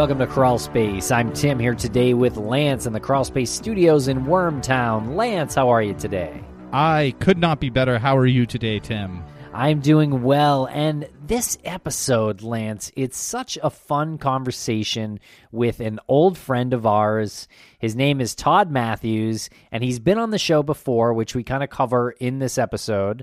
welcome to Crawl Space. I'm Tim here today with Lance in the Crawl Space Studios in Wormtown. Lance, how are you today? I could not be better. How are you today, Tim? I'm doing well, and this episode, Lance, it's such a fun conversation with an old friend of ours. His name is Todd Matthews, and he's been on the show before, which we kind of cover in this episode.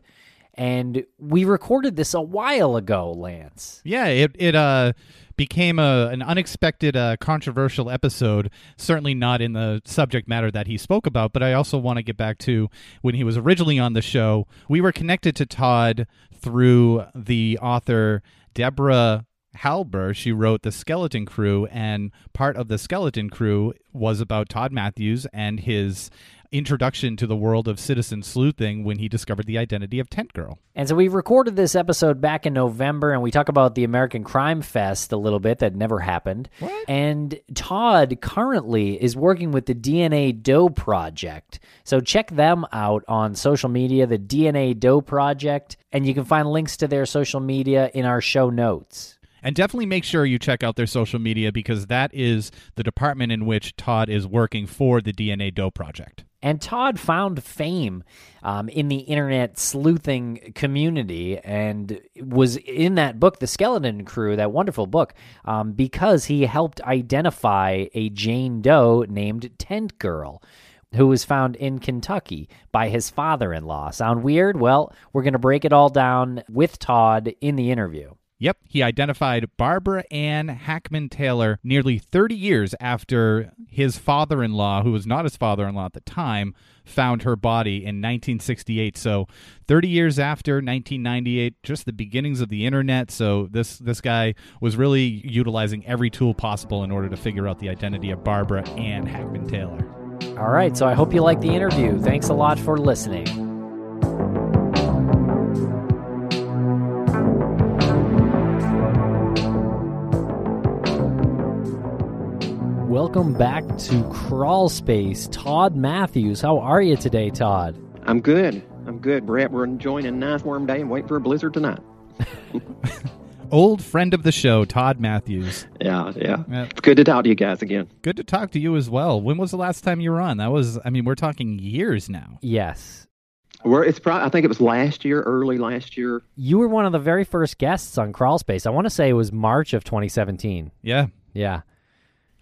And we recorded this a while ago, Lance. Yeah, it it uh became a an unexpected uh, controversial episode. Certainly not in the subject matter that he spoke about, but I also want to get back to when he was originally on the show. We were connected to Todd through the author Deborah Halber. She wrote The Skeleton Crew, and part of The Skeleton Crew was about Todd Matthews and his introduction to the world of citizen sleuthing when he discovered the identity of Tent Girl. And so we recorded this episode back in November and we talk about the American Crime Fest a little bit that never happened. What? And Todd currently is working with the DNA Doe Project. So check them out on social media, the DNA Doe Project, and you can find links to their social media in our show notes. And definitely make sure you check out their social media because that is the department in which Todd is working for the DNA Doe Project. And Todd found fame um, in the internet sleuthing community and was in that book, The Skeleton Crew, that wonderful book, um, because he helped identify a Jane Doe named Tent Girl. Who was found in Kentucky by his father in law. Sound weird? Well, we're going to break it all down with Todd in the interview. Yep, he identified Barbara Ann Hackman Taylor nearly 30 years after his father in law, who was not his father in law at the time, found her body in 1968. So, 30 years after 1998, just the beginnings of the internet. So, this, this guy was really utilizing every tool possible in order to figure out the identity of Barbara Ann Hackman Taylor. All right, so I hope you like the interview. Thanks a lot for listening. Welcome back to Crawl Space. Todd Matthews, how are you today, Todd? I'm good. I'm good. Brett, we're enjoying a nice warm day and waiting for a blizzard tonight. Old friend of the show, Todd Matthews. Yeah, yeah. Yeah. It's good to talk to you guys again. Good to talk to you as well. When was the last time you were on? That was, I mean, we're talking years now. Yes. We're, it's probably, I think it was last year, early last year. You were one of the very first guests on Crawl Space. I want to say it was March of 2017. Yeah. Yeah.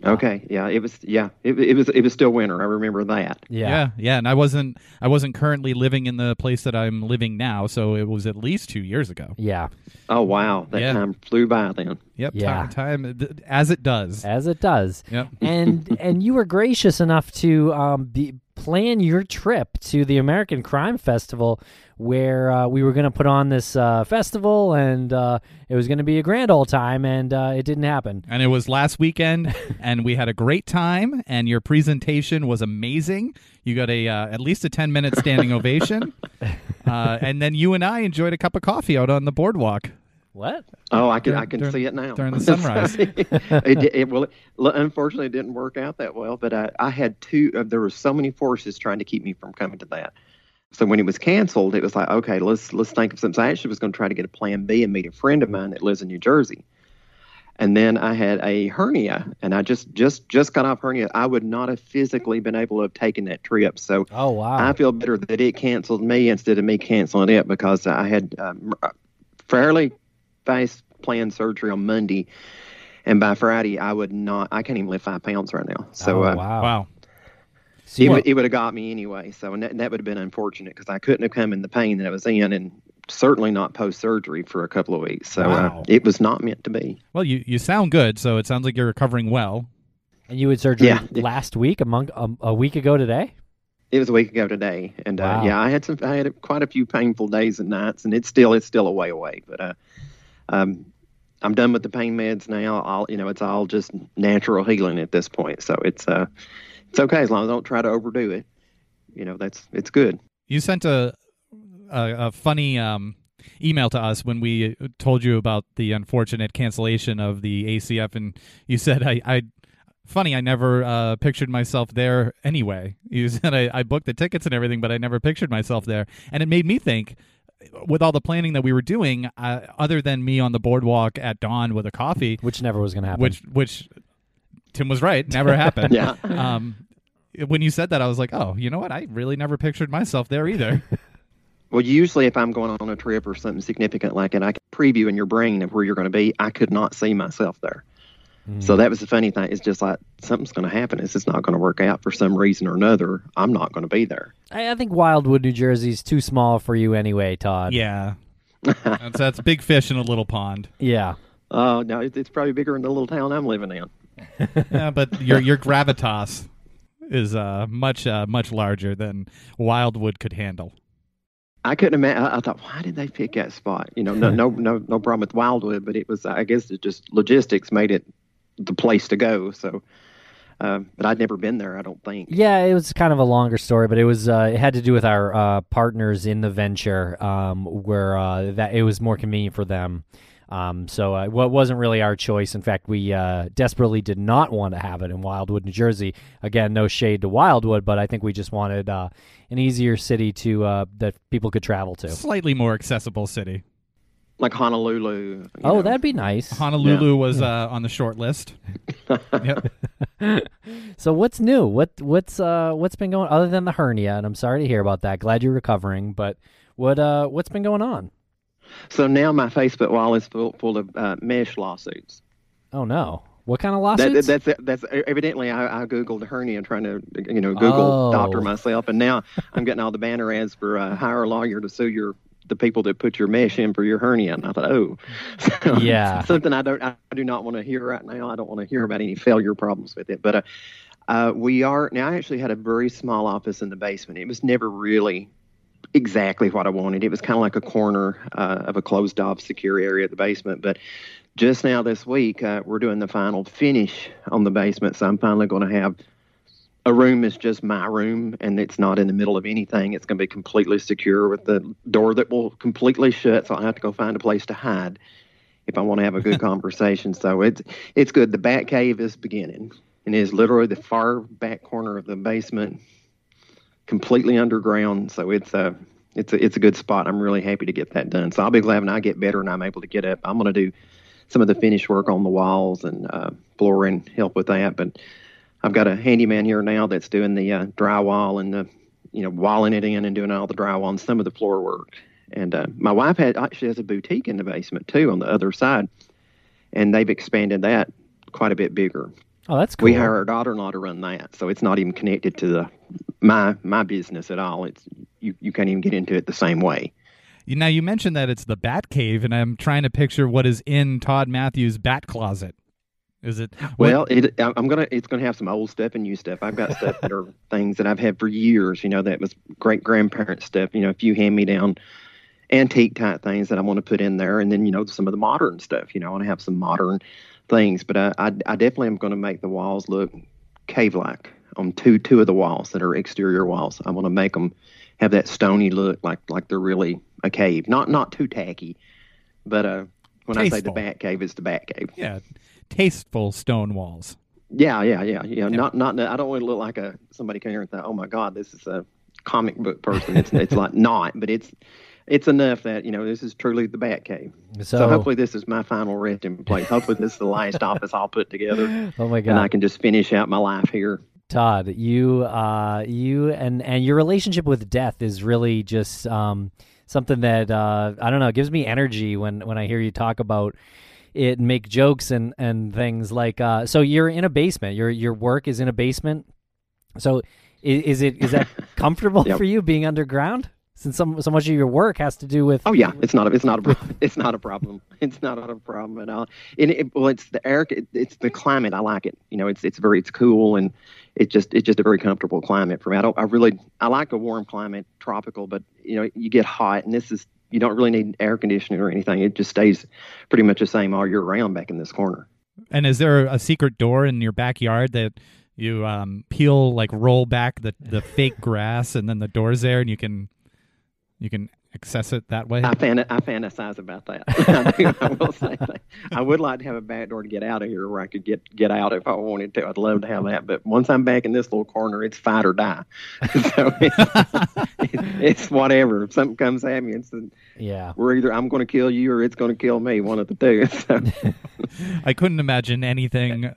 Okay, yeah, it was. Yeah, it, it was. It was still winter. I remember that. Yeah. yeah, yeah, and I wasn't, I wasn't currently living in the place that I'm living now, so it was at least two years ago. Yeah. Oh wow, that Yeah. time flew by then. Yep, Yeah. time, time as it does. As it does. Yep. and and you were gracious enough to um, be, plan your trip to the American Crime Festival, where uh, we were going to put on this uh, festival, and uh, it was going to be a grand old time, and uh, it didn't happen. And it was last weekend, and we had a great time. And your presentation was amazing. You got a uh, at least a ten minute standing ovation, uh, and then you and I enjoyed a cup of coffee out on the boardwalk. What? Oh, I can. During- I can during- see it now. during the sunrise. it, it, well, unfortunately, it didn't work out that well. But I, I had two. Uh, there were so many forces trying to keep me from coming to that. So when it was canceled, it was like, okay, let's let's think of something. I actually was going to try to get a plan B and meet a friend of mine that lives in New Jersey. And then I had a hernia, and I just just just got off hernia. I would not have physically been able to have taken that trip. So Oh wow! I feel better that it canceled me instead of me canceling it because I had um, fairly fast planned surgery on Monday, and by Friday I would not. I can't even lift five pounds right now. So oh, uh, wow! Wow. So it, you- would, it would have got me anyway. So and that, that would have been unfortunate because I couldn't have come in the pain that I was in, and certainly not post surgery for a couple of weeks. So Wow. uh, it was not meant to be. Well, you you sound good, so it sounds like you're recovering well. and you had surgery Yeah. last week, among um, a week ago today. It was a week ago today, and Wow. uh, yeah, I had some. I had quite a few painful days and nights, and it's still it's still a way away. But uh, um, I'm done with the pain meds now. I'll you know it's all just natural healing at this point. So it's uh it's okay as long as I don't try to overdo it. You know that's it's good. You sent a a, a funny um, email to us when we told you about the unfortunate cancellation of the ACF, and you said I. I Funny, I never uh, pictured myself there anyway. You said I, I booked the tickets and everything, but I never pictured myself there. And it made me think, with all the planning that we were doing, uh, other than me on the boardwalk at dawn with a coffee, Which never was going to happen. which which Tim was right. Never happened. Yeah. Um, when you said that, I was like, oh, you know what? I really never pictured myself there either. Well, usually if I'm going on a trip or something significant like it, I can preview in your brain of where you're going to be. I could not see myself there. So that was the funny thing. It's just like something's going to happen. It's just not going to work out for some reason or another. I'm not going to be there. I, I think Wildwood, New Jersey, is too small for you anyway, Todd. yeah. That's, that's big fish in a little pond. Yeah. Oh no, it, it's probably bigger in the little town I'm living in. Yeah, but your your gravitas is uh, much uh, much larger than Wildwood could handle. I couldn't imagine. I, I thought, why did they pick that spot? You know, no, no, no, no problem with Wildwood, but it was, I guess, it just logistics made it the place to go. So, uh, but I'd never been there. I don't think. Yeah, it was kind of a longer story, but it was uh, it had to do with our uh, partners in the venture, um, where uh, that it was more convenient for them. Um, so uh, well, it wasn't really our choice. In fact, we uh, desperately did not want to have it in Wildwood, New Jersey. Again, no shade to Wildwood, but I think we just wanted uh, an easier city to uh, that people could travel to. Slightly more accessible city. Like Honolulu. Oh, know. that'd be nice. Honolulu was uh, on the short list. yep. So what's new? What what's uh what's been going other than the hernia? And I'm sorry to hear about that. Glad you're recovering, but what uh what's been going on? So now my Facebook wall is full, full of uh, mesh lawsuits. Oh no. What kind of That, lawsuits? that's that's evidently I, I googled hernia trying to you know Google Oh. doctor myself, and now I'm getting all the banner ads for uh, hire a lawyer to sue your the people that put your mesh in for your hernia. And I thought, oh, So, Yeah. something I don't I do not want to hear right now. I don't want to hear about any failure problems with it, but. Uh, uh, we are now. I actually had a very small office in the basement. It was never really exactly what I wanted. It was kind of like a corner uh, of a closed off secure area of the basement. But just now this week, uh, we're doing the final finish on the basement. So I'm finally going to have a room is just my room and it's not in the middle of anything. It's going to be completely secure with the door that will completely shut. So I have to go find a place to hide if I want to have a good conversation. So it's it's good. The bat cave is beginning and is literally the far back corner of the basement completely underground. So it's a it's a it's a good spot. I'm really happy to get that done. So I'll be glad when I get better and I'm able to get up. I'm going to do some of the finish work on the walls and uh, flooring, help with that. But I've got a handyman here now that's doing the uh, drywall and the you know walling it in and doing all the drywall and some of the floor work. And uh, my wife had actually has a boutique in the basement too on the other side, and they've expanded that quite a bit bigger. oh, that's cool. We hire our daughter-in-law to run that, so it's not even connected to the my my business at all. It's you you can't even get into it the same way. Now you mentioned that it's the Bat Cave, and I'm trying to picture what is in Todd Matthews' Bat Closet. Is it Well, it I'm gonna it's gonna have some old stuff and new stuff. I've got stuff that are things that I've had for years. You know that was great grandparent stuff. You know, a few hand me down antique type things that I want to put in there, and then you know some of the modern stuff. You know, I want to have some modern things, but I I, I definitely am going to make the walls look cave like on two two of the walls that are exterior walls. I want to make them have that stony look, like like they're really a cave. Not not too tacky, but uh, when I say the bat cave, it's the bat cave. yeah, tasteful stone walls? Yeah, yeah, yeah, yeah. Not, not. I don't want to look like a somebody come here and think, "Oh my God, this is a comic book person." It's, it's like not, but it's, it's enough that you know this is truly the Bat Cave. So, So, hopefully this is my final resting place. Hopefully this is the last office I'll put together, oh my God! and I can just finish out my life here. Todd, you uh you and and your relationship with death is really just um something that uh I don't know, gives me energy when when I hear you talk about it make jokes and and things like uh so you're in a basement. Your your work is in a basement. So is, is it is that comfortable Yep. for you being underground? Since so, so much of your work has to do with Oh yeah, it's not. A, it's not a. It's not a problem. It's not a problem at all. And it, well, it's the air. it- It's the climate. I like it. You know, it's it's very it's cool and it's just it's just a very comfortable climate for me. I don't. I really I like a warm climate, tropical, but you know you get hot and this is you don't really need air conditioning or anything. It just stays pretty much the same all year round back in this corner. And is there a secret door in your backyard that you um, peel, like roll back the, the fake grass, and then the door's there, and you can you can access it that way? I fan I fantasize about that. I, I will say that. I would like to have a back door to get out of here where I could get get out if I wanted to. I'd love to have that. But once I'm back in this little corner, it's fight or die. so it's, it's whatever. If something comes at me, it's yeah. we're either I'm going to kill you or it's going to kill me. One of the two. So, I couldn't imagine anything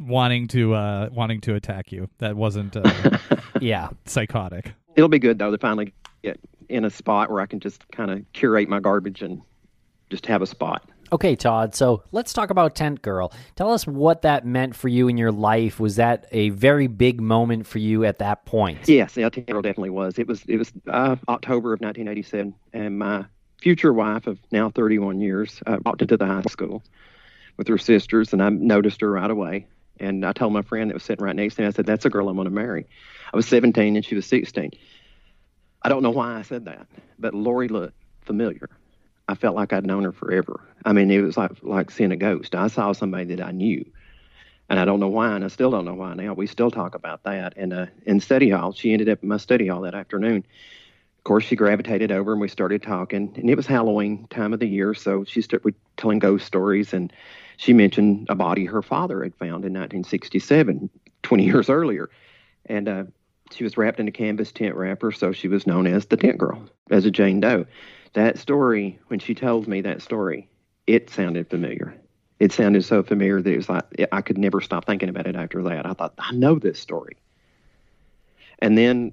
wanting to uh, wanting to attack you. That wasn't uh, Yeah. psychotic. It'll be good though to finally get in a spot where I can just kind of curate my garbage and just have a spot. Okay, Todd. So let's talk about Tent Girl. Tell us what that meant for you in your life. Was that a very big moment for you at that point? Yes, yeah, Tent Girl definitely was. It was it was uh, October of 1987, and my future wife of now 31 years uh, walked into the high school with her sisters, and I noticed her right away. And I told my friend that was sitting right next to me, I said, "That's a girl I'm going to marry." I was 17 and she was 16. I don't know why I said that, but Lori looked familiar. I felt like I'd known her forever. I mean, it was like like seeing a ghost. I saw somebody that I knew, and I don't know why, and I still don't know why now. We still talk about that. And uh, in study hall, she ended up in my study hall that afternoon. Of course, she gravitated over, and we started talking. And it was Halloween time of the year, so she started telling ghost stories, and she mentioned a body her father had found in 1967, 20 years earlier, and uh, she was wrapped in a canvas tent wrapper, so she was known as the Tent Girl, as a Jane Doe. That story, when she told me that story, it sounded familiar. It sounded so familiar that it was like I could never stop thinking about it after that. I thought, I know this story. And then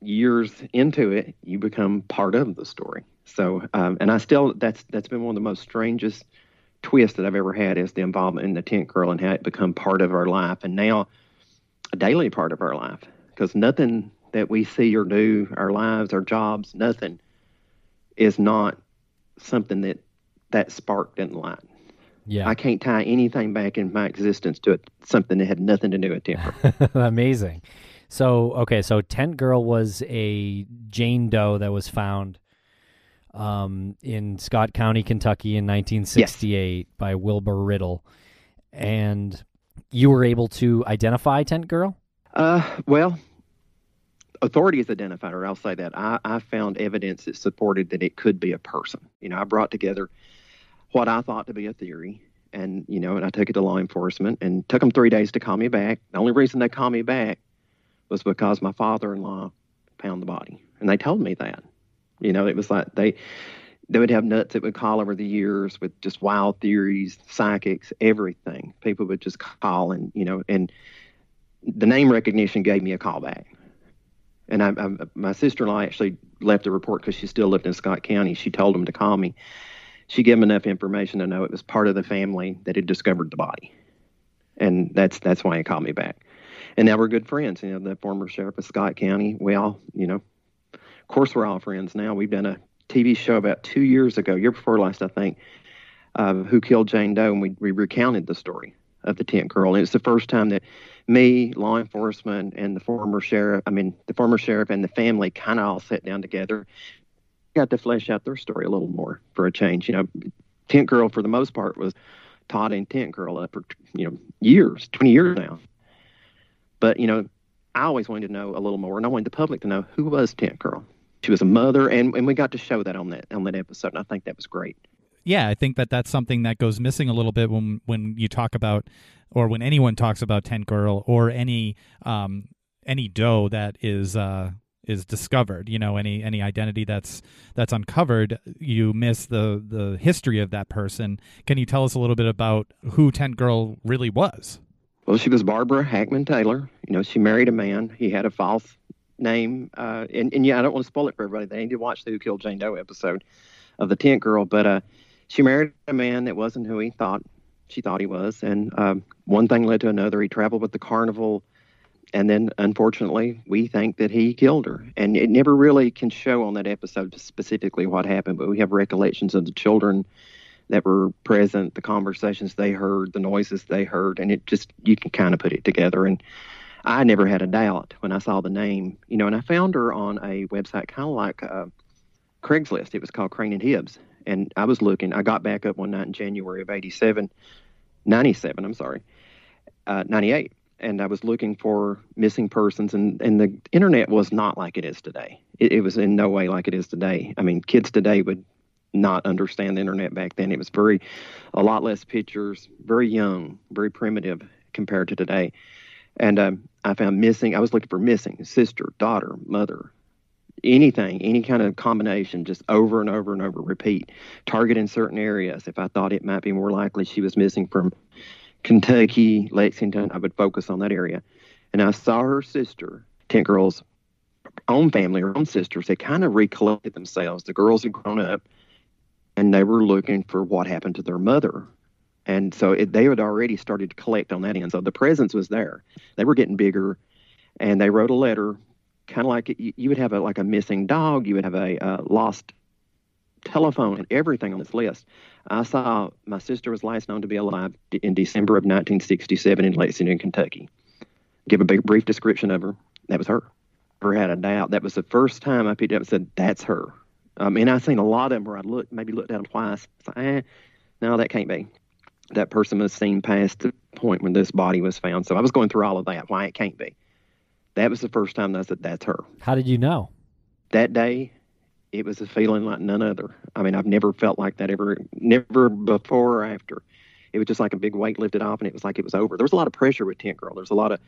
years into it, you become part of the story. So, um, and I still, that's that's been one of the most strangest twists that I've ever had is the involvement in the tent girl and how it become part of our life, and now a daily part of our life. Because nothing that we see or do, our lives, our jobs, nothing is not something that that spark didn't light. Yeah. I can't tie anything back in my existence to it, something that had nothing to do with temper. Amazing. So, okay, so Tent Girl was a Jane Doe that was found um, in Scott County, Kentucky in 1968 by Wilbur Riddle. And you were able to identify Tent Girl? Uh, well, authorities identified or I'll say that. I, I found evidence that supported that it could be a person. You know, I brought together what I thought to be a theory, and you know, and I took it to law enforcement, and took them three days to call me back. The only reason they called me back was because my father-in-law found the body, and they told me that. You know, it was like they they would have nuts that would call over the years with just wild theories, psychics, everything. People would just call, and you know, and the name recognition gave me a call back. And I, I, my sister-in-law actually left a report because she still lived in Scott County. She told them to call me. She gave them enough information to know it was part of the family that had discovered the body, and that's that's why he called me back. And now we're good friends. You know, the former sheriff of Scott County. We all, you know, of course, we're all friends now. We've done a TV show about two years ago, year before last, I think, uh, who killed Jane Doe, and we, we recounted the story of the tent girl. And it's the first time that me, law enforcement, and the former sheriff, I mean, the former sheriff and the family kind of all sat down together, got to flesh out their story a little more for a change. You know, Tent Girl, for the most part, was Todd and Tent Girl up for, you know, years, 20 years now. But, you know, I always wanted to know a little more, and I wanted the public to know who was Tent Girl. She was a mother, and, and we got to show that on that on that episode, and I think that was great yeah, I think that that's something that goes missing a little bit when when you talk about, or when anyone talks about Tent Girl or any um any doe that is uh is discovered. You know, any any identity that's that's uncovered, you miss the the history of that person. Can you tell us a little bit about who Tent Girl really was? Well, she was Barbara Hackman Taylor. You know, she married a man. He had a false name, uh, and and yeah, I don't want to spoil it for everybody. They need to watch the Who Killed Jane Doe episode of the Tent Girl, but uh she married a man that wasn't who he thought she thought he was, and um, one thing led to another. He traveled with the carnival, and then unfortunately, we think that he killed her. And it never really can show on that episode specifically what happened, but we have recollections of the children that were present, the conversations they heard, the noises they heard, and it just you can kind of put it together. And I never had a doubt when I saw the name, you know. And I found her on a website kind of like uh, Craigslist. It was called Crane and Hibbs and I was looking. I got back up one night in January of 87, 97, I'm sorry, uh, 98. And I was looking for missing persons, and, and the internet was not like it is today. It, it was in no way like it is today. I mean, kids today would not understand the internet back then. It was very, a lot less pictures, very young, very primitive compared to today. And um, I found missing, I was looking for missing sister, daughter, mother, anything, any kind of combination, just over and over and over, repeat. Target in certain areas. If I thought it might be more likely she was missing from Kentucky, Lexington. I would focus on that area. And I saw her sister, Tent Girl's own family, her own sisters, they kind of recollected themselves. The girls had grown up and they were looking for what happened to their mother. And so it, they had already started to collect on that end. So the presence was there. They were getting bigger and they wrote a letter kind of like you, you would have a like a missing dog, you would have a lost telephone and everything on this list. I saw my sister was last known to be alive in December of 1967 in Lexington, Kentucky. Give a big, brief description of her. That was her. Never had a doubt. That was the first time I picked up and said, "That's her." Um, and I've seen a lot of them where I looked, maybe looked down twice. Like, eh, no, that can't be. That person was seen past the point when this body was found. So I was going through all of that. Why it can't be. That was the first time that I said, "That's her." How did you know? That day, it was a feeling like none other. I mean, I've never felt like that ever, never before or after. It was just like a big weight lifted off, and it was like it was over. There was a lot of pressure with Tent Girl. There's a lot of,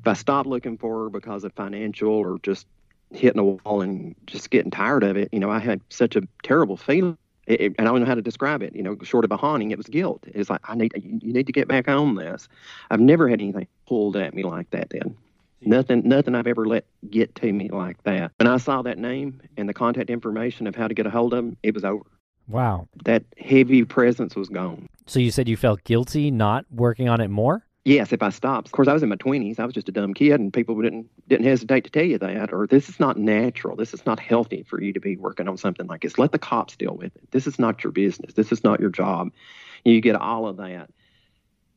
if I stopped looking for her because of financial or just hitting a wall and just getting tired of it, you know, I had such a terrible feeling. It, it, and I don't know how to describe it. You know, short of a haunting, it was guilt. It's like I need you need to get back on this. I've never had anything pulled at me like that. Then Nothing, nothing I've ever let get to me like that. When I saw that name and the contact information of how to get a hold of him, it was over. Wow. That heavy presence was gone. So you said you felt guilty not working on it more? Yes, if I stopped. Of course, I was in my twenties. I was just a dumb kid, and people didn't didn't hesitate to tell you that. Or this is not natural. This is not healthy for you to be working on something like this. Let the cops deal with it. This is not your business. This is not your job. You get all of that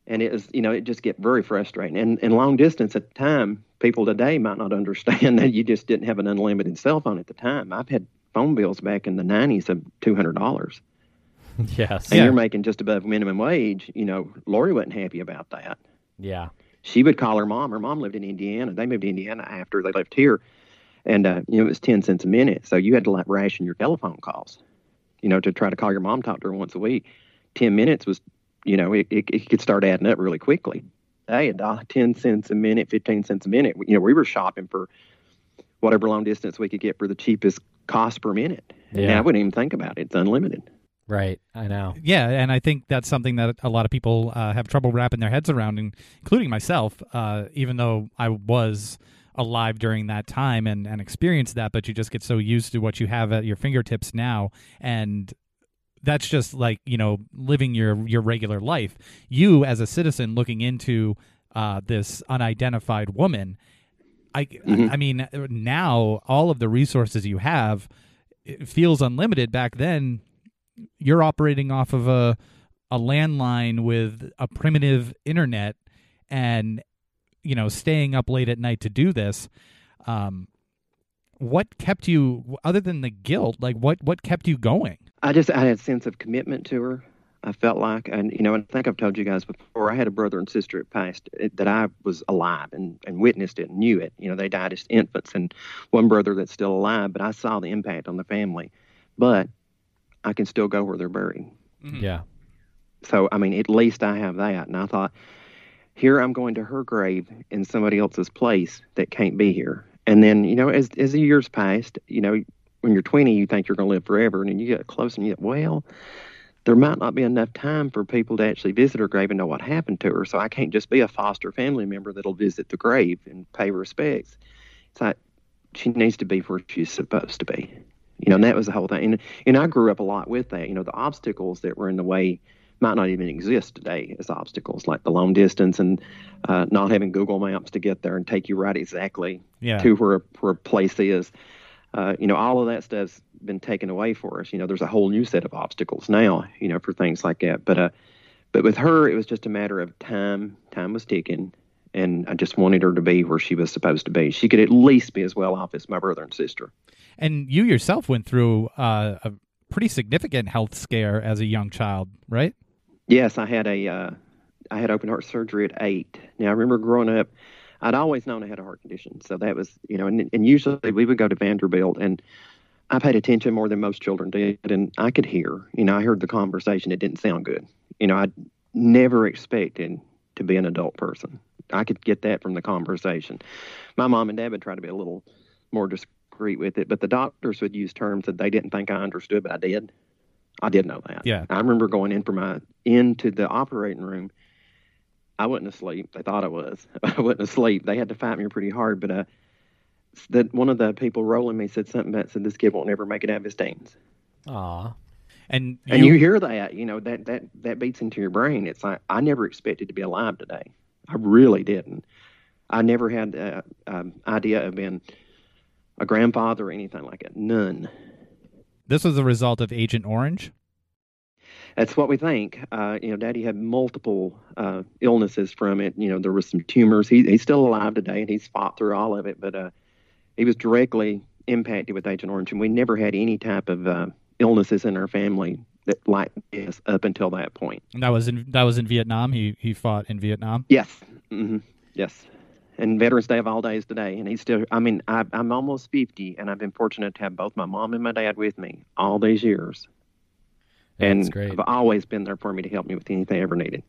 and it was you know it just get very frustrating. And and long distance at the time people today might not understand that you just didn't have an unlimited cell phone at the time. I've had phone bills back in the 90s of $200 yes. And yeah. you're making just above minimum wage you know lori wasn't happy about that. Yeah. She would call her mom. Her mom lived in indiana. They moved to indiana after they left here. And uh, you know it was 10 cents a minute. So you had to like ration your telephone calls you know to try to call your mom talk to her once a week. 10 minutes was you know, it, it, it could start adding up really quickly. Hey, a dollar, 10 cents a minute, 15 cents a minute. You know, we were shopping for whatever long distance we could get for the cheapest cost per minute. Yeah. And I wouldn't even think about it. It's unlimited. Right, I know. Yeah, and I think that's something that a lot of people uh, have trouble wrapping their heads around, including myself. Uh, even though I was alive during that time and, and experienced that, but you just get so used to what you have at your fingertips now, and that's just like you know living your your regular life. You as a citizen looking into uh, this unidentified woman. I mm-hmm. I mean now all of the resources you have it feels unlimited. Back then, you're operating off of a a landline with a primitive internet and you know staying up late at night to do this um, what kept you other than the guilt like what what kept you going I just I had a sense of commitment to her. I felt like, and you know, I think I've told you guys before. I had a brother and sister that passed that I was alive and and witnessed it and knew it. You know, they died as infants, and one brother that's still alive. But I saw the impact on the family. But I can still go where they're buried. Mm-hmm. Yeah. So I mean, at least I have that. And I thought, here I'm going to her grave in somebody else's place that can't be here. And then, you know, as as the years passed, you know, when you're 20, you think you're going to live forever, and then you get close and you get, well, there might not be enough time for people to actually visit her grave and know what happened to her. So I can't just be a foster family member that'll visit the grave and pay respects. It's like she needs to be where she's supposed to be. You know, and that was the whole thing. And, and I grew up a lot with that. You know, the obstacles that were in the way might not even exist today as obstacles, like the long distance and uh, not having Google Maps to get there and take you right exactly yeah. to where, where a place is uh, you know, all of that stuff's been taken away for us. You know, there's a whole new set of obstacles now, you know, for things like that. But uh, but with her, it was just a matter of time. Time was ticking, and I just wanted her to be where she was supposed to be. She could at least be as well off as my brother and sister. And you yourself went through uh, a pretty significant health scare as a young child, right? Yes, I had a uh, I had open heart surgery at eight. Now I remember growing up I'd always known I had a heart condition, so that was you know, and, and usually we would go to Vanderbilt, and I paid attention more than most children did, and I could hear, you know, I heard the conversation. It didn't sound good. You know, I never expected to be an adult person. I could get that from the conversation. My mom and dad would try to be a little more discreet with it, but the doctors would use terms that they didn't think I understood, but I did. I did know that. Yeah. I remember going in for my into the operating room I wasn't asleep. They thought I was. I wasn't asleep. They had to fight me pretty hard, but uh, that one of the people rolling me said something about said this kid won't ever make it out of his teens. Ah, And you, And you hear that, you know, that that that beats into your brain. It's like I never expected to be alive today. I really didn't. I never had the um, idea of being a grandfather or anything like that. None. this was a result of Agent Orange. That's what we think. Uh, you know, Daddy had multiple uh, illnesses from it. You know, there was some tumors. He, he's still alive today, and he's fought through all of it. But uh, he was directly impacted with Agent Orange, and we never had any type of uh, illnesses in our family that like this up until that point. And that was in that was in Vietnam. He he fought in Vietnam. Yes, hmm yes. And Veterans Day of all days today, and he's still. I mean, I, I'm almost 50, and I've been fortunate to have both my mom and my dad with me all these years. And. I've always been there for me to help me with anything I ever needed.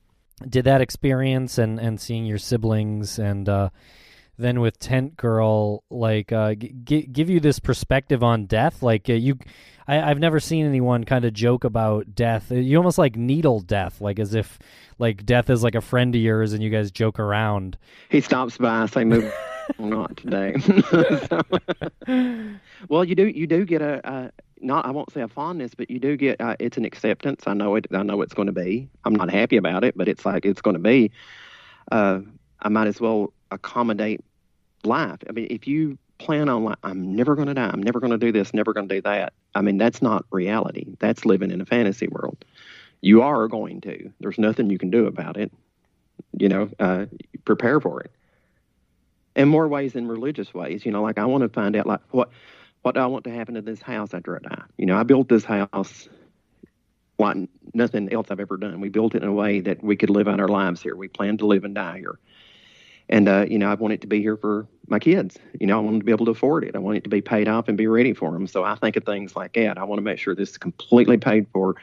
did that experience and and seeing your siblings and uh then with tent girl like uh g- give you this perspective on death like uh, you I, i've never seen anyone kind of joke about death Uh, you almost like needle death like as if like death is like a friend of yours and you guys joke around He stops by, I say, "Move, not today." So- well, you do, you do get a, a, not, I won't say a fondness, but you do get, uh, it's an acceptance. I know it, I know it's going to be. I'm not happy about it, but it's like it's going to be. Uh, I might as well accommodate life. I mean, if you plan on like, I'm never going to die, I'm never going to do this, never going to do that. I mean, that's not reality. That's living in a fantasy world. You are going to. There's nothing you can do about it. You know, uh, prepare for it in more ways than religious ways. You know, like I want to find out like what what do I want to happen to this house after I die. You know, I built this house like nothing else I've ever done. We built it in a way that we could live out our lives here. We plan to live and die here. And uh, you know, I want it to be here for my kids. You know, I want them to be able to afford it. I want it to be paid off and be ready for them. So I think of things like that. I want to make sure this is completely paid for,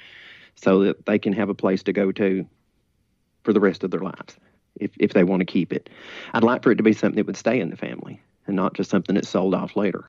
so that they can have a place to go to for the rest of their lives if, if they want to keep it. I'd like for it to be something that would stay in the family and not just something that's sold off later.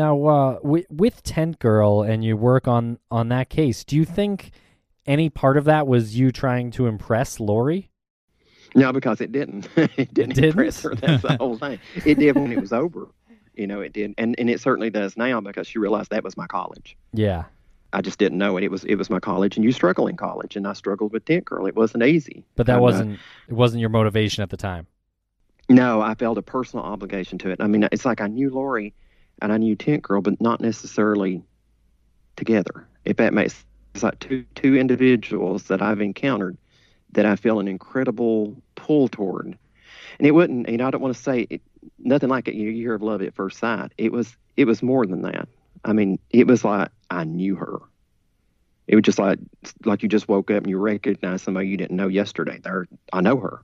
now uh with, with tent girl and you work on on that case do you think any part of that was you trying to impress lori No, because it didn't. it didn't didn't? impress her. That's the whole thing. It did when it was over. You know, it did, and and it certainly does now because she realized that was my college. yeah I just didn't know it. It was it was my college, and you struggle in college, and I struggled with Tent Girl. It wasn't easy. but that uh, wasn't it wasn't your motivation at the time No, I felt a personal obligation to it. I mean, it's like I knew Lori and I knew Tent Girl, but not necessarily together. If that makes it's like two two individuals that I've encountered that I feel an incredible pull toward. And it wouldn't, you know, I don't want to say it, nothing like you hear of love at first sight. It was it was more than that. I mean, it was like I knew her. It was just like like you just woke up and you recognize somebody you didn't know yesterday. There, I know her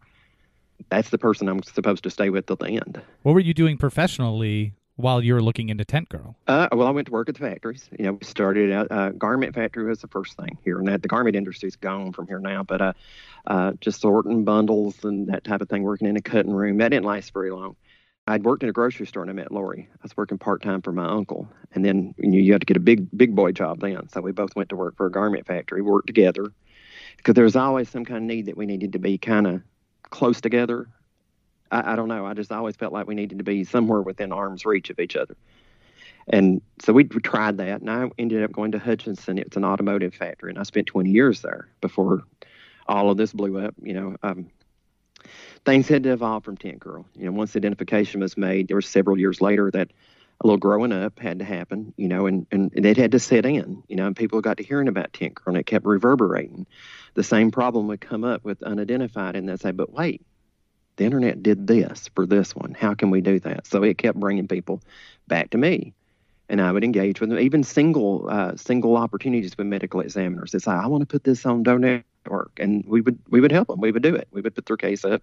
that's the person I'm supposed to stay with till the end. What were you doing professionally while you were looking into Tent Girl? Uh, well, I went to work at the factories. You know, we started out, uh, garment factory was the first thing here, and that the garment industry's gone from here now. But uh, uh, just sorting bundles and that type of thing, working in a cutting room. That didn't last very long. I'd worked in a grocery store and I met Lori. I was working part time for my uncle, and then you, know, you had to get a big big boy job then. So we both went to work for a garment factory, worked together, because there was always some kind of need that we needed to be kind of close together. I, I don't know. I just always felt like we needed to be somewhere within arm's reach of each other. And so we tried that, and I ended up going to Hutchinson. It's an automotive factory, and I spent 20 years there before all of this blew up. You know, um, things had to evolve from Tent Girl. You know, once identification was made, there were several years later that a little growing up had to happen. You know, and and it had to set in. You know, and people got to hearing about Tent Girl, and it kept reverberating. The same problem would come up with unidentified, and they'd say, "But wait." The internet did this for this one. How can we do that? So it kept bringing people back to me and I would engage with them. Even single uh, single opportunities with medical examiners. It's like I want to put this on Doe Network, and we would we would help them. We would do it. We would put their case up,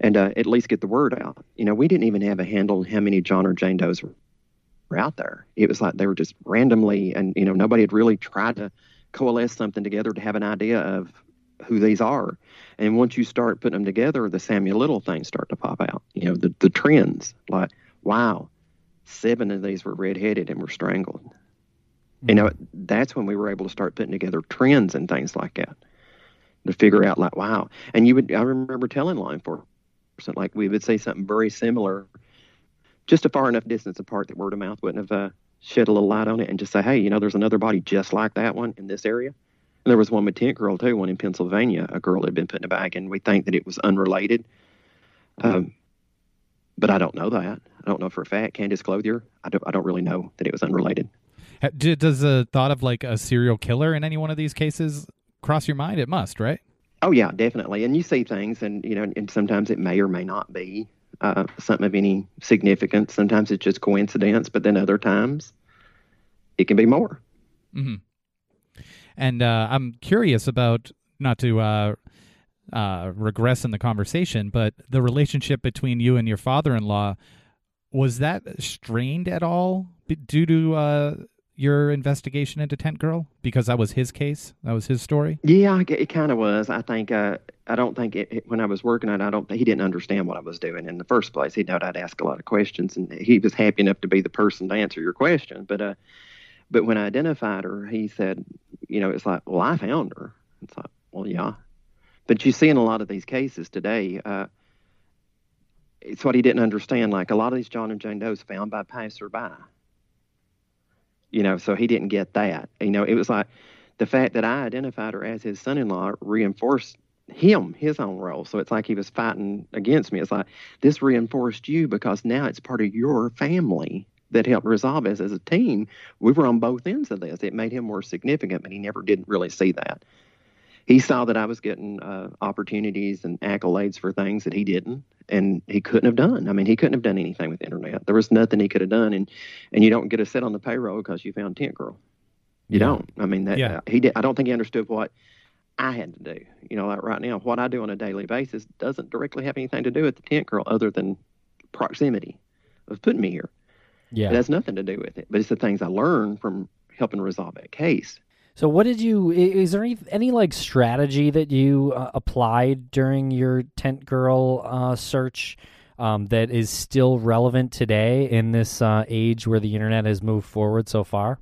and uh, at least get the word out. You know, we didn't even have a handle on how many John or Jane Does were out there. It was like they were just randomly, and you know, nobody had really tried to coalesce something together to have an idea of who these are. And once you start putting them together, the Samuel Little things start to pop out. You know, the the trends like, wow, seven of these were redheaded and were strangled. Mm-hmm. You know, that's when we were able to start putting together trends and things like that to figure out like, wow. And you would, I remember telling law enforcement, like we would say something very similar, just a far enough distance apart that word of mouth wouldn't have uh, shed a little light on it and just say, hey, you know, there's another body just like that one in this area. There was one with Tent Girl too, one in Pennsylvania. A girl had been put in a bag, and we think that it was unrelated. Um, but I don't know that. I don't know for a fact. Candace Clothier, I don't. I don't really know that it was unrelated. Does the thought of like a serial killer in any one of these cases cross your mind? It must, right? Oh yeah, definitely. And you see things, and you know, and sometimes it may or may not be uh, something of any significance. Sometimes it's just coincidence, but then other times it can be more. Mm-hmm. And uh, I'm curious about not to uh, uh, regress in the conversation, but the relationship between you and your father-in-law was that strained at all due to uh, your investigation into Tent Girl because that was his case, that was his story. Yeah, it kind of was. I think uh, I don't think it, it, when I was working on it, I don't he didn't understand what I was doing in the first place. He knew I'd ask a lot of questions, and he was happy enough to be the person to answer your question. But uh, but when I identified her, he said, you know, it's like, well, I found her. It's like, well, yeah. But you see in a lot of these cases today, uh, it's what he didn't understand. Like a lot of these John and Jane Doe's found by passerby you know, so he didn't get that. You know, it was like the fact that I identified her as his son-in-law reinforced him his own role. So it's like he was fighting against me. It's like this reinforced you because now it's part of your family that helped resolve us as a team. We were on both ends of this. It made him more significant, but he never didn't really see that. He saw that I was getting uh, opportunities and accolades for things that he didn't, and he couldn't have done. I mean, he couldn't have done anything with the internet. There was nothing he could have done, and and you don't get a set on the payroll because you found Tent Girl. You yeah. don't. I mean, that yeah. uh, he did. I don't think he understood what I had to do. You know, like right now, what I do on a daily basis doesn't directly have anything to do with the Tent Girl, other than proximity of putting me here. Yeah, it has nothing to do with it. But it's the things I learned from helping resolve that case. So, what did you? Is there any any like strategy that you uh, applied during your tent girl uh, search um, that is still relevant today in this uh, age where the internet has moved forward so far?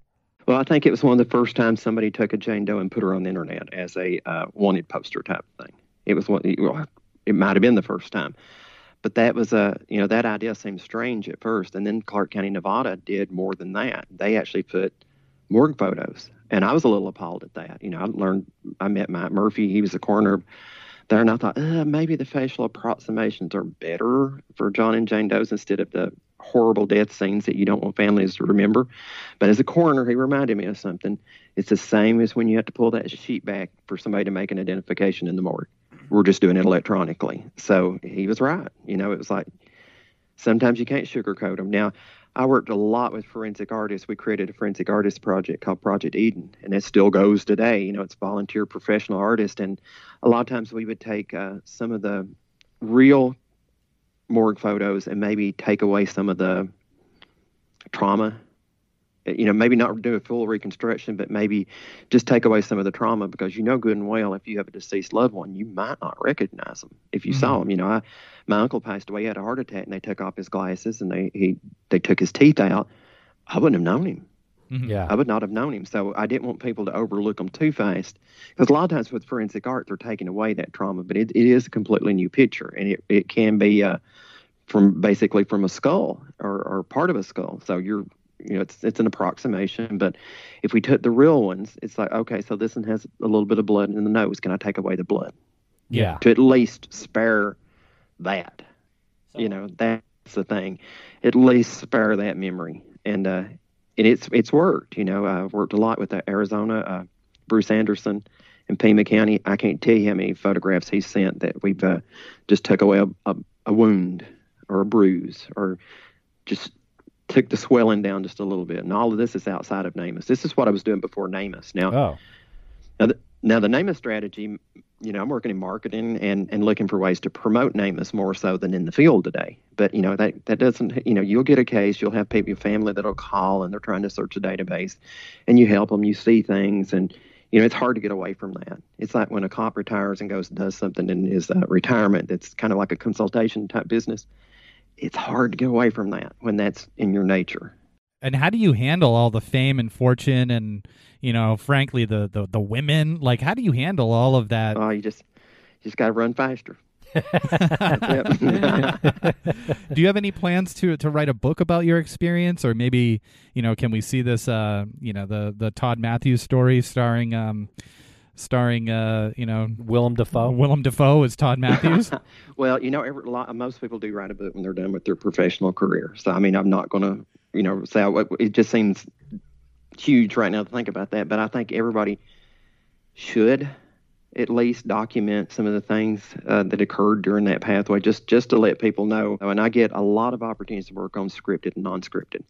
Well, I think it was one of the first times somebody took a Jane Doe and put her on the internet as a uh, wanted poster type thing. It was one. It might have been the first time, but that was a you know that idea seemed strange at first, and then Clark County, Nevada, did more than that. They actually put morgue photos and I was a little appalled at that. You know, I learned, I met Matt Murphy. He was a coroner there, and I thought uh, maybe the facial approximations are better for John and Jane Doe's instead of the horrible death scenes that you don't want families to remember. But as a coroner, he reminded me of something. It's the same as when you have to pull that sheet back for somebody to make an identification in the morgue. We're just doing it electronically. So he was right. You know, it was like sometimes you can't sugarcoat them. Now, I worked a lot with forensic artists. We created a forensic artist project called Project EDAN, and it still goes today. You know, it's volunteer professional artists, and a lot of times we would take uh, some of the real morgue photos and maybe take away some of the trauma you know, maybe not do a full reconstruction, but maybe just take away some of the trauma because you know good and well if you have a deceased loved one, you might not recognize them if you mm-hmm. saw them. You know, I, my uncle passed away, he had a heart attack, and they took off his glasses and they he they took his teeth out. I wouldn't have known him. Mm-hmm. Yeah, I would not have known him. So I didn't want people to overlook them too fast because a lot of times with forensic art, they're taking away that trauma, but it, it is a completely new picture, and it it can be. Uh, from basically from a skull or, or part of a skull. So you're you know it's it's an approximation but if we took the real ones it's like okay so this one has a little bit of blood in the nose. Can i take away the blood? Yeah. To at least spare that. So. you know that's the thing. At least spare that memory. And uh and it's it's worked you know i've worked a lot with the arizona uh, bruce anderson in pima county. I can't tell you how many photographs he sent that we've uh, just took away a, a, a wound or a bruise or just took the swelling down just a little bit. And all of this is outside of NamUs. This is what I was doing before NamUs. Now, oh. now, the, Now, the NamUs strategy, you know, I'm working in marketing and, and looking for ways to promote NamUs more so than in the field today. But, you know, that, that doesn't, you know, you'll get a case, you'll have people, your family that'll call and they're trying to search a database and you help them, you see things and, you know, it's hard to get away from that. It's like when a cop retires and goes and does something in his uh, retirement that's kind of like a consultation type business. It's hard to get away from that when that's in your nature. And how do you handle all the fame and fortune and you know, frankly, the the, the women? Like, how do you handle all of that? Oh, you just you just got to run faster. do you have any plans to to write a book about your experience, or maybe you know, can we see this? Uh, you know, the the Todd Matthews story starring. Um, starring uh you know Willem Dafoe. Willem Dafoe as Todd Matthews. well, you know, every, lot, most people do write a book when they're done with their professional career. So I mean, I'm not going to you know say it just seems huge right now to think about that. But I think everybody should at least document some of the things uh, that occurred during that pathway, just just to let people know. And I get a lot of opportunities to work on scripted and non-scripted.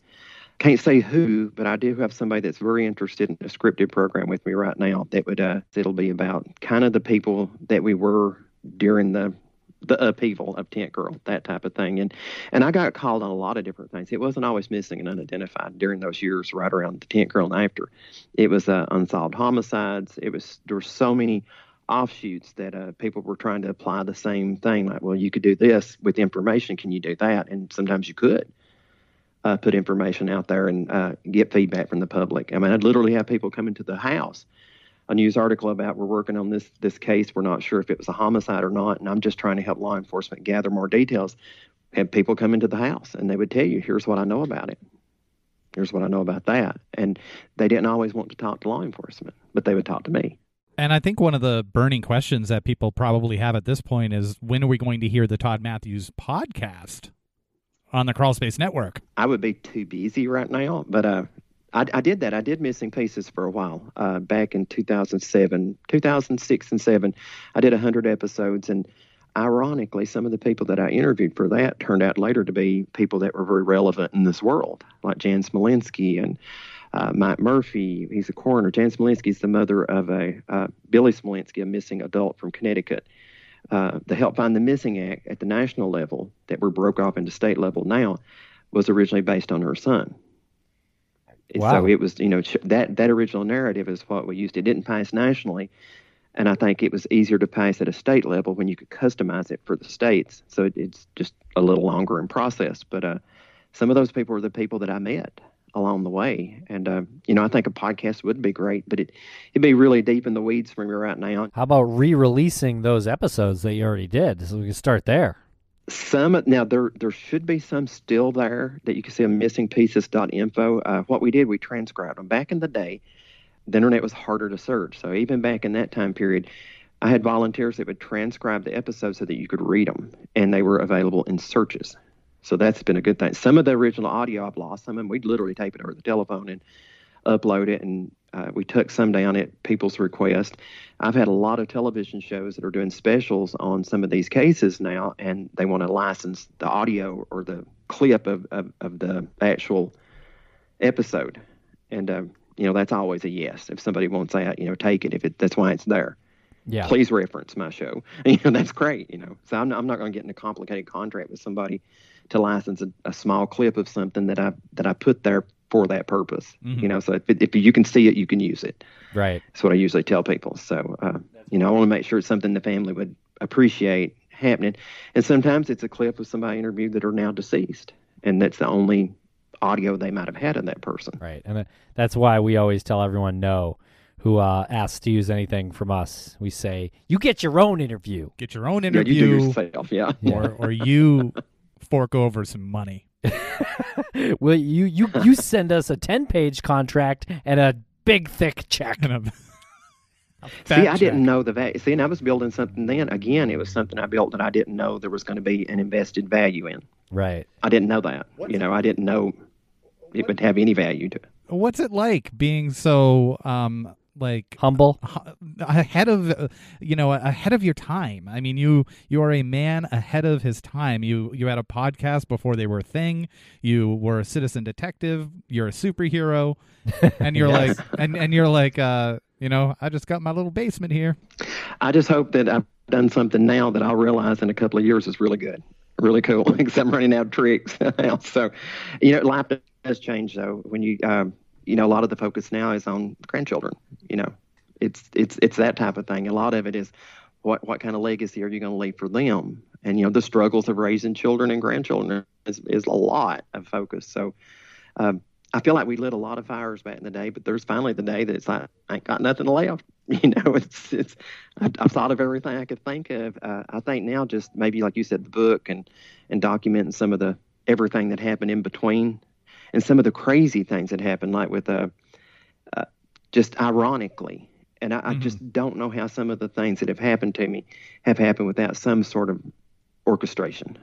Can't say who, but I do have somebody that's very interested in a scripted program with me right now. That would uh, it'll be about kind of the people that we were during the the upheaval of Tent Girl, that type of thing. And and I got called on a lot of different things. It wasn't always missing and unidentified during those years right around the Tent Girl and after. It was uh, unsolved homicides. It was there were so many offshoots that uh, people were trying to apply the same thing. Like, well, you could do this with information. Can you do that? And sometimes you could. Uh, put information out there and uh, get feedback from the public. I mean, I'd literally have people come into the house a news article about we're working on this this case. We're not sure if it was a homicide or not, and I'm just trying to help law enforcement gather more details. Have people come into the house and they would tell you, "Here's what I know about it. Here's what I know about that," and they didn't always want to talk to law enforcement, but they would talk to me. And I think one of the burning questions that people probably have at this point is when are we going to hear the Todd Matthews podcast on the Crawl Space Network? I would be too busy right now, but uh, I, I, did that. I did missing pieces for a while uh, back in 2007, 2006 and seven. I did 100 episodes, and ironically, some of the people that I interviewed for that turned out later to be people that were very relevant in this world, like Jan Smolenski and uh, Mike Murphy. He's a coroner. Jan Smolenski is the mother of a uh, Billy Smolenski, a missing adult from Connecticut. Uh, the Help Find the Missing Act at the national level that were broke off into state level now was originally based on her son. Wow. So it was, you know, that that original narrative is what we used. It didn't pass nationally, and I think it was easier to pass at a state level when you could customize it for the states. So it, it's just a little longer in process. But uh, some of those people were the people that I met along the way, and uh, you know, I think a podcast would be great, but it it'd be really deep in the weeds for me right now. How about re-releasing those episodes that you already did, so we can start there? Some now there there should be some still there that you can see on missingpieces.info. Uh, what we did, we transcribed them. Back in the day, the internet was harder to search. So even back in that time period, I had volunteers that would transcribe the episodes so that you could read them, and they were available in searches. So that's been a good thing. Some of the original audio I've lost. Some of them we'd literally tape it over the telephone and upload it and uh, we took some down at people's request. I've had a lot of television shows that are doing specials on some of these cases now, and they want to license the audio or the clip of, of, of the actual episode. And, uh, you know, that's always a yes. If somebody wants that, you know, take it if it, that's why it's there. Yeah. Please reference my show. You know, that's great, you know. So I'm not, I'm not going to get in a complicated contract with somebody to license a, a small clip of something that I that I put there for that purpose. Mm-hmm. You know, so if, if you can see it, you can use it. Right. That's what I usually tell people. So, uh, you know, I want to make sure it's something the family would appreciate happening. And sometimes it's a clip of somebody interviewed that are now deceased, and that's the only audio they might have had of that person. Right. And that's why we always tell everyone no who uh, asks to use anything from us. We say, you get your own interview. Get your own interview. Yeah, you do yourself, yeah. Or, or you fork over some money. well, you you you send us a ten page contract and a big thick check. See, I check. didn't know the value. See, and I was building something then. Again, it was something I built that I didn't know there was going to be an invested value in. Right. I didn't know that. What's you know, I didn't know it would have any value to it. What's it like being so um, like humble ahead of uh, you know ahead of your time i mean you you are a man ahead of his time you you had a podcast before they were a thing you were a citizen detective you're a superhero and you're yes. like and and you're like uh You know, I just got my little basement here. I just hope that I've done something now that I'll realize in a couple of years is really good, really cool. Because I'm running out of tricks now. So, you know, life does change though. When you, um, you know, a lot of the focus now is on grandchildren. You know, it's it's it's that type of thing. A lot of it is what what kind of legacy are you going to leave for them? And you know, the struggles of raising children and grandchildren is is a lot of focus. So. Um, I feel like we lit a lot of fires back in the day, but there's finally the day that it's like I ain't got nothing left. You know, it's it's I've, I've thought of everything I could think of. Uh, I think now just maybe like you said, the book and and documenting some of the everything that happened in between, and some of the crazy things that happened, like with uh, uh just ironically. And I, mm-hmm. I just don't know how some of the things that have happened to me have happened without some sort of orchestration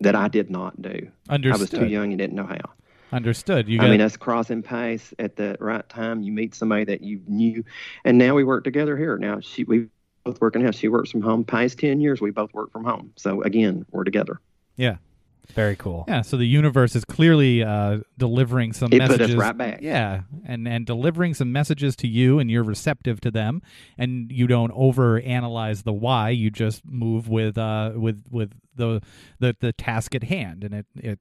that I did not do. Understood. I was too young and didn't know how. Understood. You I mean, us crossing paths at the right time. You meet somebody that you knew, and now we work together here. Now she, we both work in house. She works from home. Past ten years, we both work from home. So again, we're together. Yeah. Very cool. Yeah, so the universe is clearly uh, delivering some it messages. Put us right back. Yeah, and and delivering some messages to you, and you're receptive to them, and you don't over analyze the why. You just move with uh with with the the the task at hand, and it it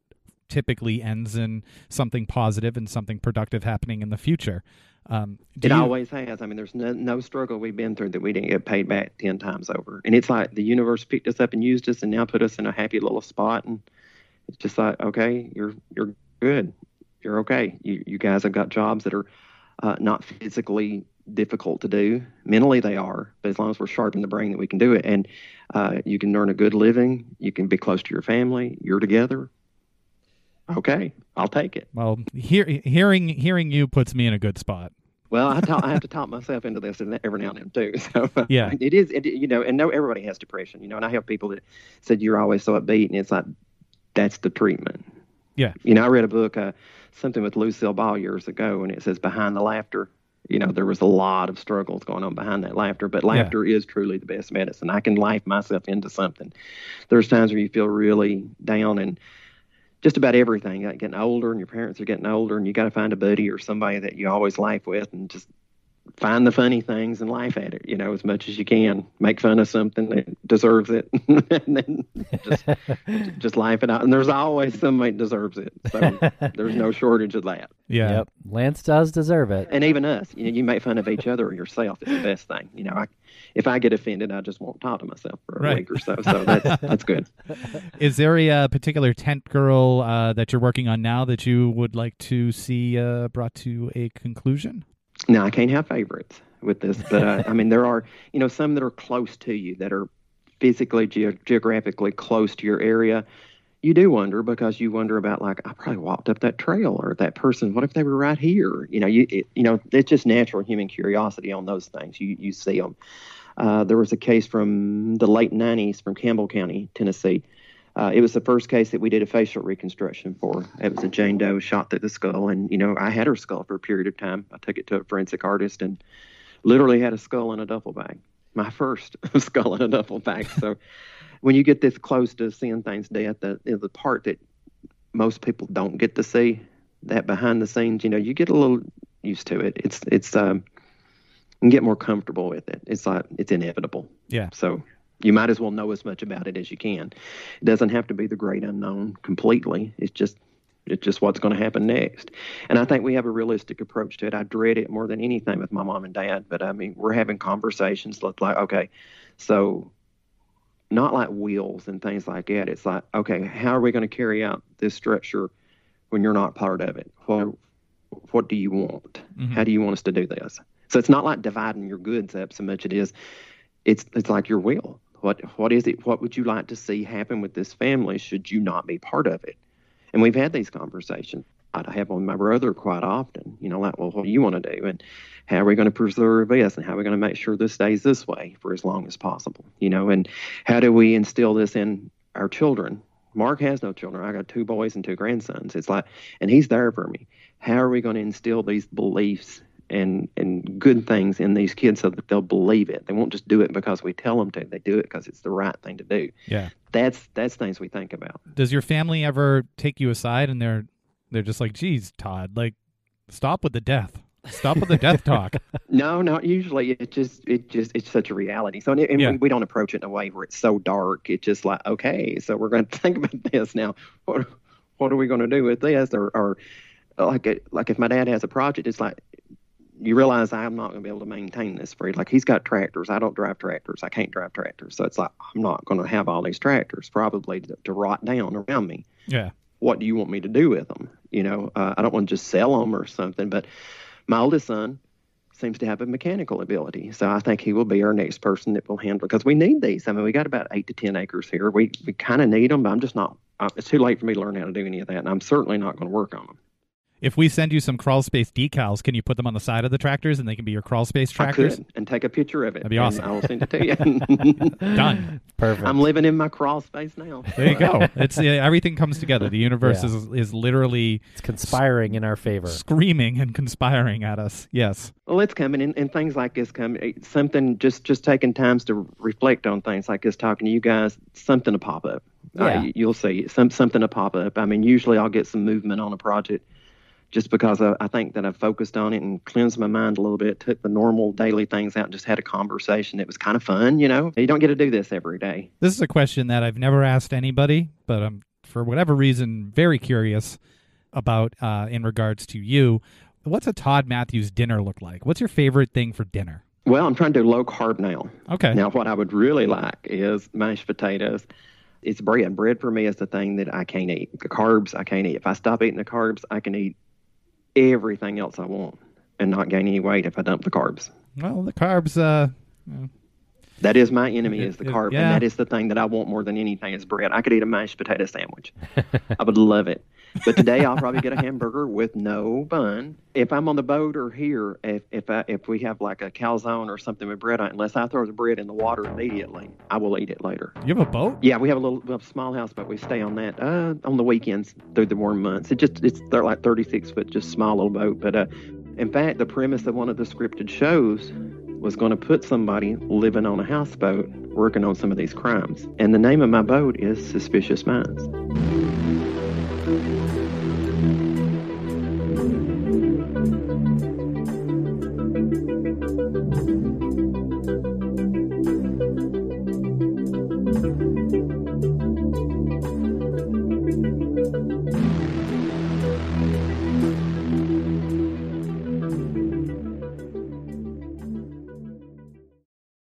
typically ends in something positive and something productive happening in the future. Um, it you... always has. I mean, there's no, no struggle we've been through that we didn't get paid back 10 times over. And it's like the universe picked us up and used us and now put us in a happy little spot. And it's just like, okay, you're, you're good. You're okay. You, you guys have got jobs that are uh, not physically difficult to do. Mentally, they are, but as long as we're sharp in the brain, that we can do it. And uh, you can earn a good living. You can be close to your family. You're together okay, I'll take it. Well, hear, hearing hearing you puts me in a good spot. Well, I, talk, I have to talk myself into this every now and then too. So yeah, it is. It, you know, and no, everybody has depression. You know, and I have people that said you're always so upbeat, and it's like that's the treatment. Yeah. You know, I read a book, uh, something with Lucille Ball years ago, and it says behind the laughter. You know, there was a lot of struggles going on behind that laughter, but laughter yeah. is truly the best medicine. I can laugh myself into something. There's times where you feel really down and just about everything. Like getting older, and your parents are getting older, and you got to find a buddy or somebody that you always laugh with, and just find the funny things and laugh at it. You know, as much as you can. Make fun of something that deserves it, and then just just laugh it out. And there's always somebody that deserves it. So there's no shortage of that. Yeah. Yep. Lance does deserve it. And even us, you know, you make fun of each other or yourself. It's the best thing. You know, I if I get offended, I just won't talk to myself for a right. week or so. So that's that's good. Is there a, uh, particular tent girl uh, that you're working on now that you would like to see uh, brought to a conclusion? No, I can't have favorites with this, but uh, I mean there are you know some that are close to you that are physically ge- geographically close to your area you do wonder because you wonder about like I probably walked up that trail or that person. What if they were right here? You know, you it, you know it's just natural human curiosity on those things. You you see them. Uh, there was a case from the late 90s from Campbell County, Tennessee. Uh, it was the first case that we did a facial reconstruction for. It was a Jane Doe shot through the skull, and you know I had her skull for a period of time. I took it to a forensic artist and literally had a skull in a duffel bag. My first skull in a duffel bag. So when you get this close to seeing things death, the the part that most people don't get to see, that behind the scenes, you know, you get a little used to it. It's it's um and get more comfortable with it. It's like it's inevitable. Yeah. So you might as well know as much about it as you can. It doesn't have to be the great unknown completely. It's just it's just what's going to happen next. And I think we have a realistic approach to it. I dread it more than anything with my mom and dad, but I mean, we're having conversations like, okay, so not like wheels and things like that. It's like, okay, how are we going to carry out this structure when you're not part of it? What what do you want? Mm-hmm. How do you want us to do this? So it's not like dividing your goods up so much it is it's it's like your will. What what is it? What would you like to see happen with this family should you not be part of it? And we've had these conversations. I have with my brother quite often, you know, like, well, what do you want to do? And how are we going to preserve this? And how are we going to make sure this stays this way for as long as possible? You know, and how do we instill this in our children? Mark has no children. I got two boys and two grandsons. It's like, and he's there for me. How are we going to instill these beliefs and and good things in these kids so that they'll believe it. They won't just do it because we tell them to. They do it because it's the right thing to do. Yeah, that's that's things we think about. Does your family ever take you aside and they're they're just like, "Geez, Todd, like, stop with the death." Stop with the death talk. No, not usually. It just, it just, it's such a reality. So, and, and Yeah. we, don't approach it in a way where it's so dark. It's just like, okay, so we're going to think about this now. What, what are we going to do with this? Or, or like, it, like if my dad has a project, it's like you realize I'm not going to be able to maintain this you. Like he's got tractors. I don't drive tractors. I can't drive tractors. So it's like I'm not going to have all these tractors probably to, to rot down around me Yeah. what do you want me to do with them? You know, uh, I don't want to just sell them or something. But my oldest son seems to have a mechanical ability, so I think he will be our next person that will handle because we need these. I mean, we got about eight to ten acres here. We we kind of need them, but I'm just not. Uh, it's too late for me to learn how to do any of that, and I'm certainly not going to work on them. If we send you some crawl space decals, can you put them on the side of the tractors and they can be your crawl space tractors? I could and take a picture of it. That'd be awesome. I will send it to you. Done. Perfect. I'm living in my crawl space now. There you go. It's uh, everything comes together. The universe Yeah. is is literally it's conspiring in our favor. screaming and conspiring at us. Yes. Well, it's coming, and, and things like this come. Something just just taking times to reflect on things like this, talking to you guys. Something to pop up. Uh, Yeah. you- you'll see some something to pop up. I mean, usually I'll get some movement on a project, just because I, I think that I've focused on it and cleansed my mind a little bit. Took the normal daily things out, and just had a conversation. It was kind of fun, you know. You don't get to do this every day. This is a question that I've never asked anybody, but I'm for whatever reason very curious about uh, in regards to you. What's a Todd Matthews dinner look like? What's your favorite thing for dinner? Well, I'm trying to do low carb now. Okay. Now, what I would really like is mashed potatoes. It's bread. Bread for me is the thing that I can't eat. The carbs, I can't eat. If I stop eating the carbs, I can eat everything else I want and not gain any weight if I dump the carbs. Well, the carbs. Uh, That is my enemy, is the carb, yeah. and that is the thing that I want more than anything is bread. I could eat a mashed potato sandwich. I would love it. But today I'll probably get a hamburger with no bun. If I'm on the boat or here, if if I, if we have like a calzone or something with bread on, it, unless I throw the bread in the water immediately, I will eat it later. you have a boat? Yeah, we have a little we have a small house, but we stay on that uh, on the weekends through the warm months. It just it's they're like 36 foot, just small little boat. But uh, in fact, the premise of one of the scripted shows was going to put somebody living on a houseboat working on some of these crimes, and the name of my boat is Suspicious Minds. Thank you.